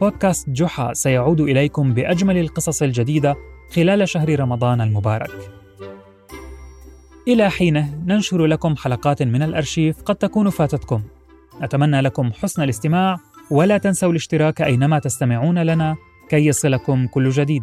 بودكاست جحا سيعود إليكم بأجمل القصص الجديدة خلال شهر رمضان المبارك. إلى حينه ننشر لكم حلقات من الأرشيف قد تكون فاتتكم. نتمنى لكم حسن الاستماع ولا تنسوا الاشتراك أينما تستمعون لنا كي يصلكم كل جديد.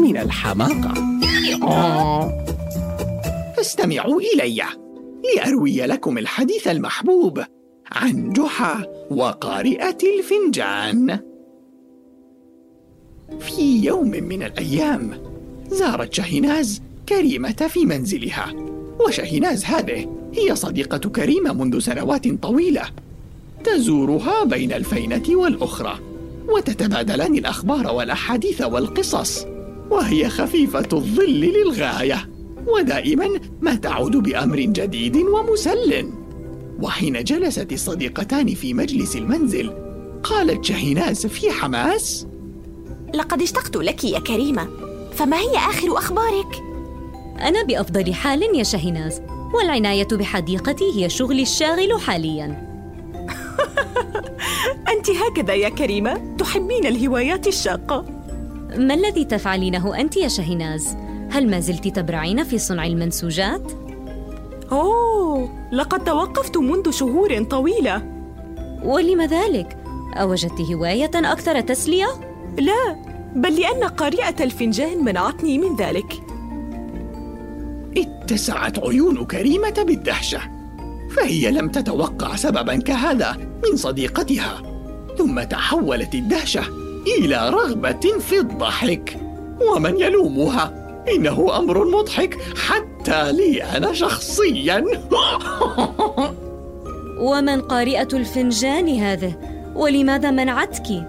من الحماقة. فاستمعوا إلي لأروي لكم الحديث المحبوب عن جحا وقارئة الفنجان. في يوم من الأيام زارت شهناز كريمة في منزلها وشهناز هذه هي صديقة كريمة منذ سنوات طويلة تزورها بين الفينة والأخرى وتتبادلان الأخبار والأحاديث والقصص. وهي خفيفة الظل للغاية. ودائما ما تعود بأمر جديد ومسل. وحين جلست الصديقتان في مجلس المنزل قالت شهناز في حماس لقد اشتقت لك يا كريمة فما هي آخر أخبارك؟ أنا بأفضل حال يا شهناز والعناية بحديقتي هي شغلي الشاغل حالياً. أنت هكذا يا كريمة تحبين الهوايات الشاقة. ما الذي تفعلينه أنت يا شهناز؟ هل ما زلت تبرعين في صنع المنسوجات؟ أوه لقد توقفت منذ شهور طويلة ولم ذلك؟ أوجدت هواية أكثر تسلية؟ لا بل لأن قارئة الفنجان منعتني من ذلك اتسعت عيون كريمة بالدهشة فهي لم تتوقع سببا كهذا من صديقتها ثم تحولت الدهشة إلى رغبة في الضحك. ومن يلومها؟ إنه أمر مضحك حتى لي أنا شخصيا. ومن قارئة الفنجان هذه؟ ولماذا منعتك؟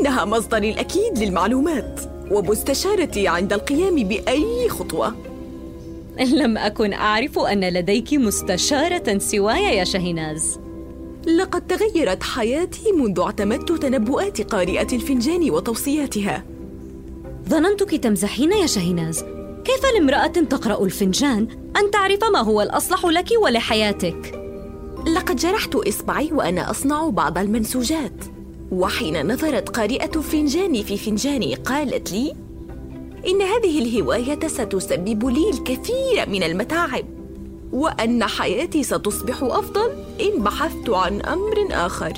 إنها مصدري الأكيد للمعلومات ومستشارتي عند القيام بأي خطوة. لم أكن أعرف أن لديك مستشارة سواي يا شهناز. لقد تغيرت حياتي منذ اعتمدت تنبؤات قارئة الفنجان وتوصياتها. ظننتك تمزحين يا شهناز كيف لامرأة تقرأ الفنجان؟ أن تعرف ما هو الأصلح لك ولحياتك؟ لقد جرحت إصبعي وأنا أصنع بعض المنسوجات. وحين نظرت قارئة الفنجان في فنجاني قالت لي إن هذه الهواية ستسبب لي الكثير من المتاعب. وأن حياتي ستصبح أفضل إن بحثت عن أمر آخر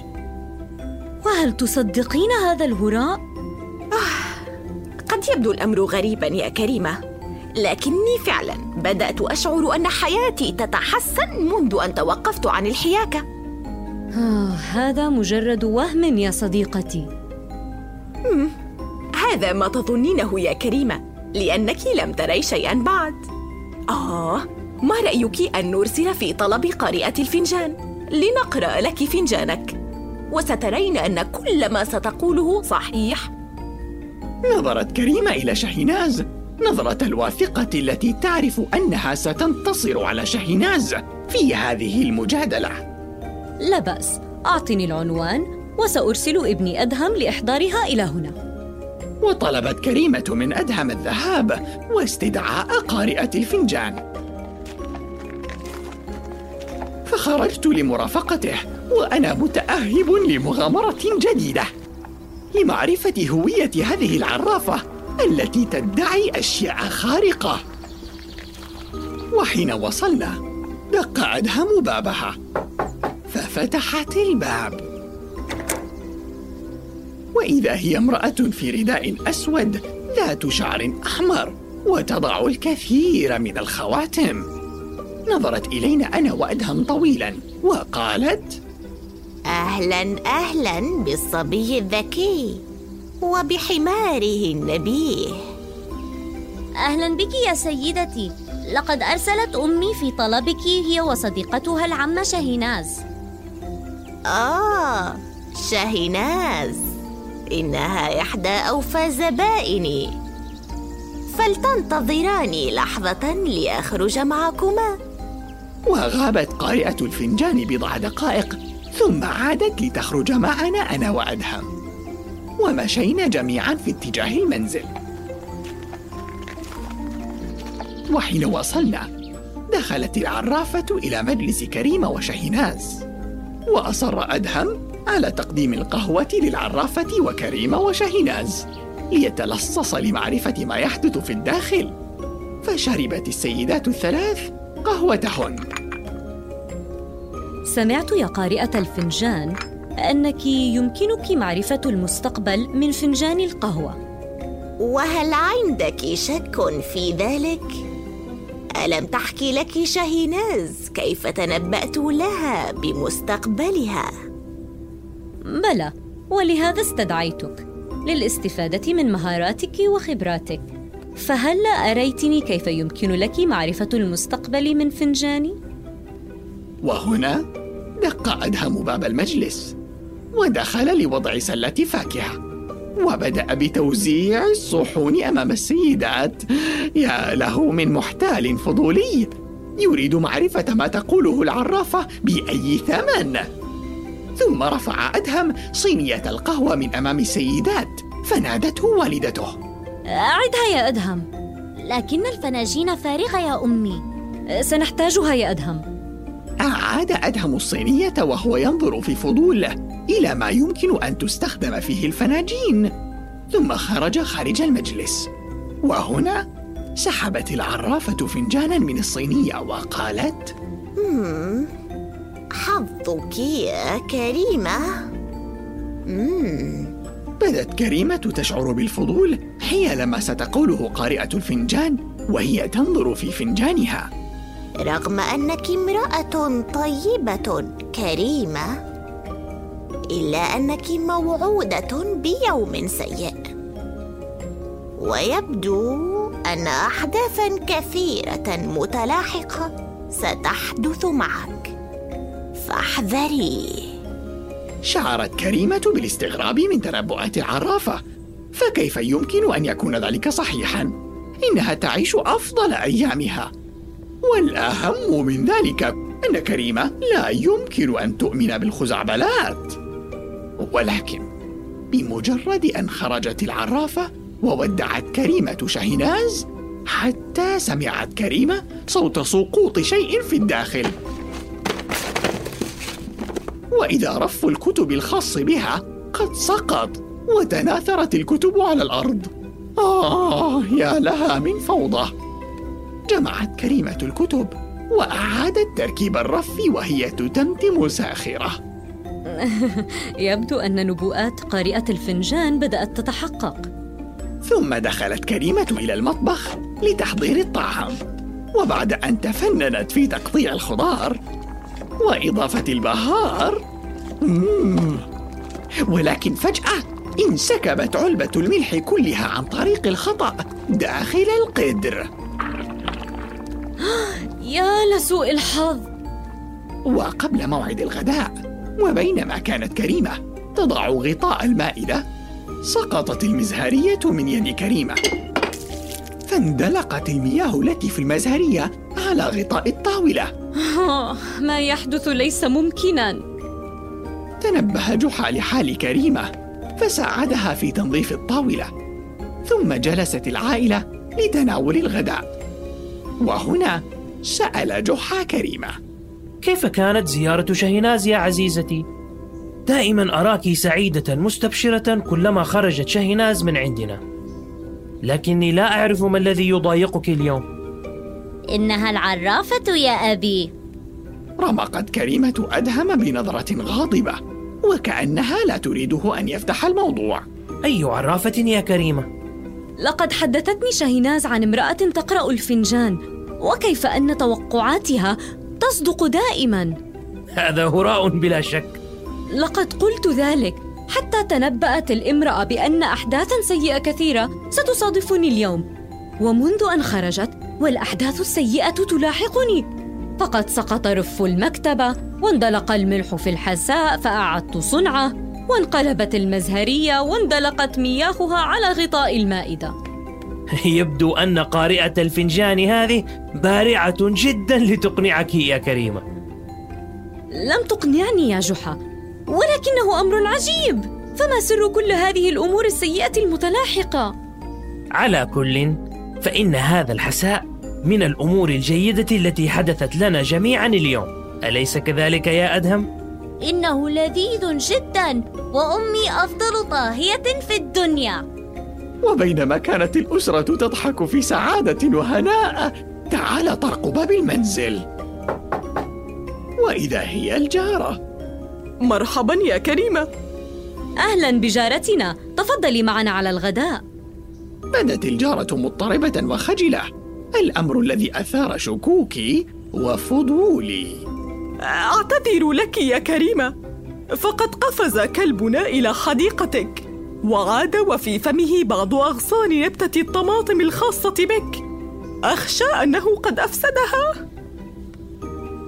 وهل تصدقين هذا الهراء؟ آه، قد يبدو الأمر غريبا يا كريمة لكني فعلا بدأت أشعر أن حياتي تتحسن منذ أن توقفت عن الحياكة آه، هذا مجرد وهم يا صديقتي مم. هذا ما تظنينه يا كريمة لأنك لم تري شيئا بعد آه ما رأيك أن نرسل في طلب قارئة الفنجان؟ لنقرأ لك فنجانك. وسترين أن كل ما ستقوله صحيح. نظرت كريمة إلى شهناز نظرة الواثقة التي تعرف أنها ستنتصر على شهناز في هذه المجادلة. لا بأس. أعطني العنوان وسأرسل ابني أدهم لإحضارها إلى هنا. وطلبت كريمة من أدهم الذهاب واستدعاء قارئة الفنجان. فخرجت لمرافقته وأنا متأهب لمغامرة جديدة. لمعرفة هوية هذه العرافة التي تدعي أشياء خارقة. وحين وصلنا دق أدهم بابها ففتحت الباب. وإذا هي امرأة في رداء أسود ذات شعر أحمر وتضع الكثير من الخواتم. نظرت إلينا أنا وأدهم طويلا وقالت أهلا أهلا بالصبي الذكي وبحماره النبيه. أهلا بك يا سيدتي. لقد أرسلت أمي في طلبك هي وصديقتها العمة شهيناز. آه شهيناز. إنها إحدى أوفى زبائني فلتنتظراني لحظة لأخرج معكما. وغابت قارئة الفنجان بضع دقائق ثم عادت لتخرج معنا أنا وأدهم. ومشينا جميعا في اتجاه المنزل. وحين وصلنا دخلت العرافة إلى مجلس كريمة وشهناز. وأصر أدهم على تقديم القهوة للعرافة وكريمة وشهناز ليتلصص لمعرفة ما يحدث في الداخل. فشربت السيدات الثلاث قهوتهن سمعت يا قارئة الفنجان أنك يمكنك معرفة المستقبل من فنجان القهوة وهل عندك شك في ذلك؟ ألم تحكي لك شهيناز كيف تنبأت لها بمستقبلها؟ بلى ولهذا استدعيتك للاستفادة من مهاراتك وخبراتك فهل أريتني كيف يمكن لك معرفة المستقبل من فنجاني؟ وهنا دق أدهم باب المجلس ودخل لوضع سلة فاكهة وبدأ بتوزيع الصحون أمام السيدات. يا له من محتال فضولي يريد معرفة ما تقوله العرافة بأي ثمن. ثم رفع أدهم صينية القهوة من أمام السيدات فنادته والدته. أعدها يا أدهم. لكن الفناجين فارغة يا أمي. سنحتاجها يا أدهم. أعاد أدهم الصينية وهو ينظر في فضول إلى ما يمكن أن تستخدم فيه الفناجين. ثم خرج خارج المجلس. وهنا سحبت العرافة فنجانا من الصينية وقالت. حظك يا كريمة. مم. بدت كريمة تشعر بالفضول. حيال ستقوله قارئة الفنجان وهي تنظر في فنجانها. رغم أنك امرأة طيبة كريمة إلا أنك موعودة بيوم سيء. ويبدو أن أحداثا كثيرة متلاحقة ستحدث معك. فاحذري. شعرت كريمة بالاستغراب من تنبؤات العرافة. فكيف يمكن أن يكون ذلك صحيحا؟ إنها تعيش أفضل أيامها. والأهم من ذلك أن كريمة لا يمكن أن تؤمن بالخزعبلات. ولكن بمجرد أن خرجت العرافة وودعت كريمة شهناز حتى سمعت كريمة صوت سقوط شيء في الداخل. وإذا رف الكتب الخاص بها قد سقط وتناثرت الكتب على الأرض. آه يا لها من فوضى. جمعت كريمة الكتب وأعادت تركيب الرف وهي تتمتم ساخرة. يبدو أن نبوءات قارئة الفنجان بدأت تتحقق. ثم دخلت كريمة إلى المطبخ لتحضير الطعام. وبعد أن تفننت في تقطيع الخضار وإضافة البهار. ولكن فجأة انسكبت علبة الملح كلها عن طريق الخطأ داخل القدر. يا لسوء الحظ. وقبل موعد الغداء وبينما كانت كريمة تضع غطاء المائدة سقطت المزهرية من يد كريمة. فاندلقت المياه التي في المزهرية على غطاء الطاولة. ما يحدث ليس ممكنا. تنبه جحا لحال كريمة فساعدها في تنظيف الطاولة ثم جلست العائلة لتناول الغداء. وهنا سأل جحا كريمة. كيف كانت زيارة شهناز يا عزيزتي؟ دائما أراك سعيدة مستبشرة كلما خرجت شهناز من عندنا. لكني لا أعرف ما الذي يضايقك اليوم. إنها العرافة يا أبي. رمقت كريمة أدهم بنظرة غاضبة وكأنها لا تريده أن يفتح الموضوع. أي عرافة يا كريمة؟ لقد حدثتني شهناز عن امرأة تقرأ الفنجان وكيف أن توقعاتها تصدق دائما. هذا هراء بلا شك. لقد قلت ذلك حتى تنبأت الامرأة بأن أحداثا سيئة كثيرة ستصادفني اليوم ومنذ أن خرجت والأحداث السيئة تلاحقني. فقد سقط رف المكتبة واندلق الملح في الحساء فأعدت صنعة وانقلبت المزهرية واندلقت مياهها على غطاء المائدة. يبدو أن قارئة الفنجان هذه بارعة جدا لتقنعك يا كريمة لم تقنعني يا جحا ولكنه أمر عجيب. فما سر كل هذه الأمور السيئة المتلاحقة؟ على كل فإن هذا الحساء من الأمور الجيدة التي حدثت لنا جميعا اليوم. أليس كذلك يا أدهم؟ إنه لذيذ جدا وأمي أفضل طاهية في الدنيا. وبينما كانت الأسرة تضحك في سعادة وهناء تعال طرق باب المنزل وإذا هي الجارة. مرحبا يا كريمة. أهلا بجارتنا. تفضلي معنا على الغداء. بدت الجارة مضطربة وخجلة. الأمر الذي أثار شكوكي وفضولي. أعتذر لك يا كريمة. فقد قفز كلبنا إلى حديقتك وعاد وفي فمه بعض أغصان نبتة الطماطم الخاصة بك. أخشى أنه قد أفسدها؟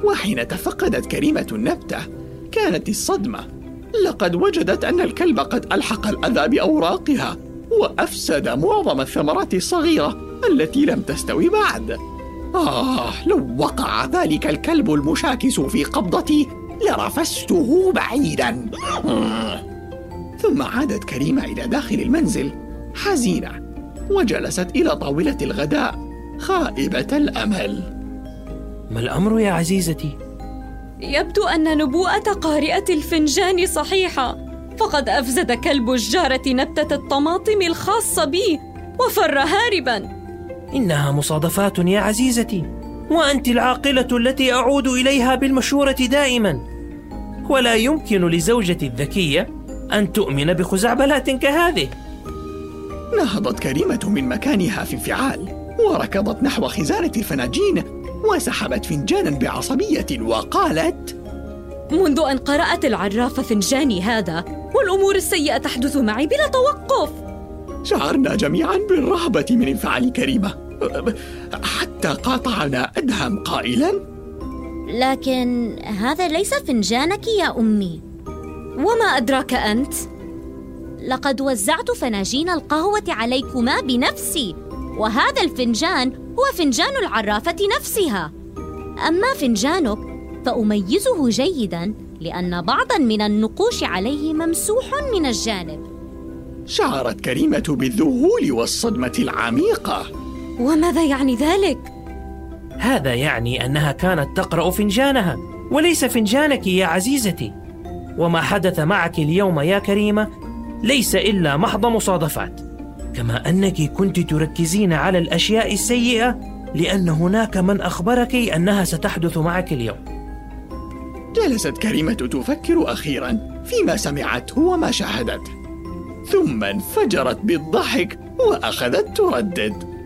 وحين تفقدت كريمة النبتة كانت الصدمة. لقد وجدت أن الكلب قد ألحق الأذى بأوراقها. وأفسد معظم الثمرات الصغيرة التي لم تستوي بعد. آه لو وقع ذلك الكلب المشاكس في قبضتي لرفسته بعيدا. ثم عادت كريمة إلى داخل المنزل حزينة وجلست إلى طاولة الغداء خائبة الأمل. ما الأمر يا عزيزتي؟ يبدو أن نبوءة قارئة الفنجان صحيحة. فقد أفسد كلب الجارة نبتة الطماطم الخاصة بي وفر هاربا. إنها مصادفات يا عزيزتي وأنت العاقلة التي أعود إليها بالمشورة دائما. ولا يمكن لزوجتي الذكية أن تؤمن بخزعبلات كهذه. نهضت كريمة من مكانها في انفعال وركضت نحو خزانة الفناجين وسحبت فنجانا بعصبية وقالت منذ أن قرأت العرافة فنجاني هذا والأمور السيئة تحدث معي بلا توقف. شعرنا جميعا بالرهبة من انفعال كريمة. حتى قاطعنا أدهم قائلا. لكن هذا ليس فنجانك يا أمي. وما أدراك أنت؟ لقد وزعت فناجين القهوة عليكما بنفسي وهذا الفنجان هو فنجان العرافة نفسها. أما فنجانك فأميزه جيدا لأن بعضا من النقوش عليه ممسوح من الجانب. شعرت كريمة بالذهول والصدمة العميقة. وماذا يعني ذلك؟ هذا يعني أنها كانت تقرأ فنجانها وليس فنجانك يا عزيزتي. وما حدث معك اليوم يا كريمة ليس إلا محض مصادفات. كما أنك كنت تركزين على الأشياء السيئة لأن هناك من أخبرك أنها ستحدث معك اليوم. جلست كريمة تفكر أخيرا فيما سمعته وما شاهدته ثم انفجرت بالضحك وأخذت تردد.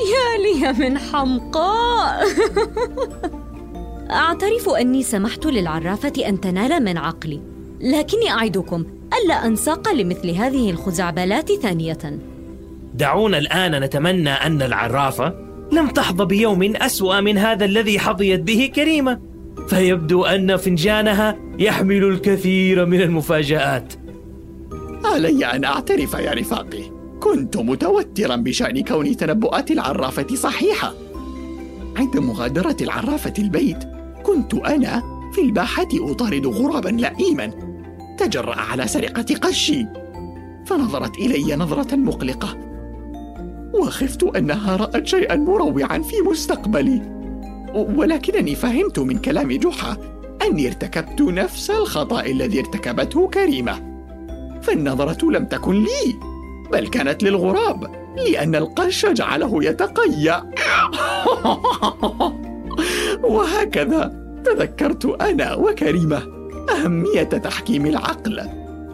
يا لي من حمقاء. أعترف أني سمحت للعرافة أن تنال من عقلي لكني أعدكم ألا أنساق لمثل هذه الخزعبلات ثانية. دعونا الآن نتمنى أن العرافة لم تحظى بيوم أسوأ من هذا الذي حظيت به كريمة. فيبدو أن فنجانها يحمل الكثير من المفاجآت. علي أن أعترف يا رفاقي. كنت متوترا بشأن كون تنبؤات العرافة صحيحة. عند مغادرة العرافة البيت كنت أنا في الباحة أطارد غرابا لئيما. تجرأ على سرقة قشي فنظرت إلي نظرة مقلقة. وخفت أنها رأت شيئا مروعا في مستقبلي. ولكنني فهمت من كلام جحا أني ارتكبت نفس الخطأ الذي ارتكبته كريمة. فالنظرة لم تكن لي بل كانت للغراب لأن القش جعله يتقيأ. وهكذا تذكرت أنا وكريمة أهمية تحكيم العقل.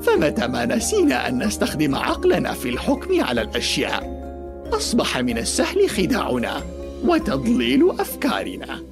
فمتى ما نسينا أن نستخدم عقلنا في الحكم على الأشياء أصبح من السهل خداعنا. وتضليل أفكارنا.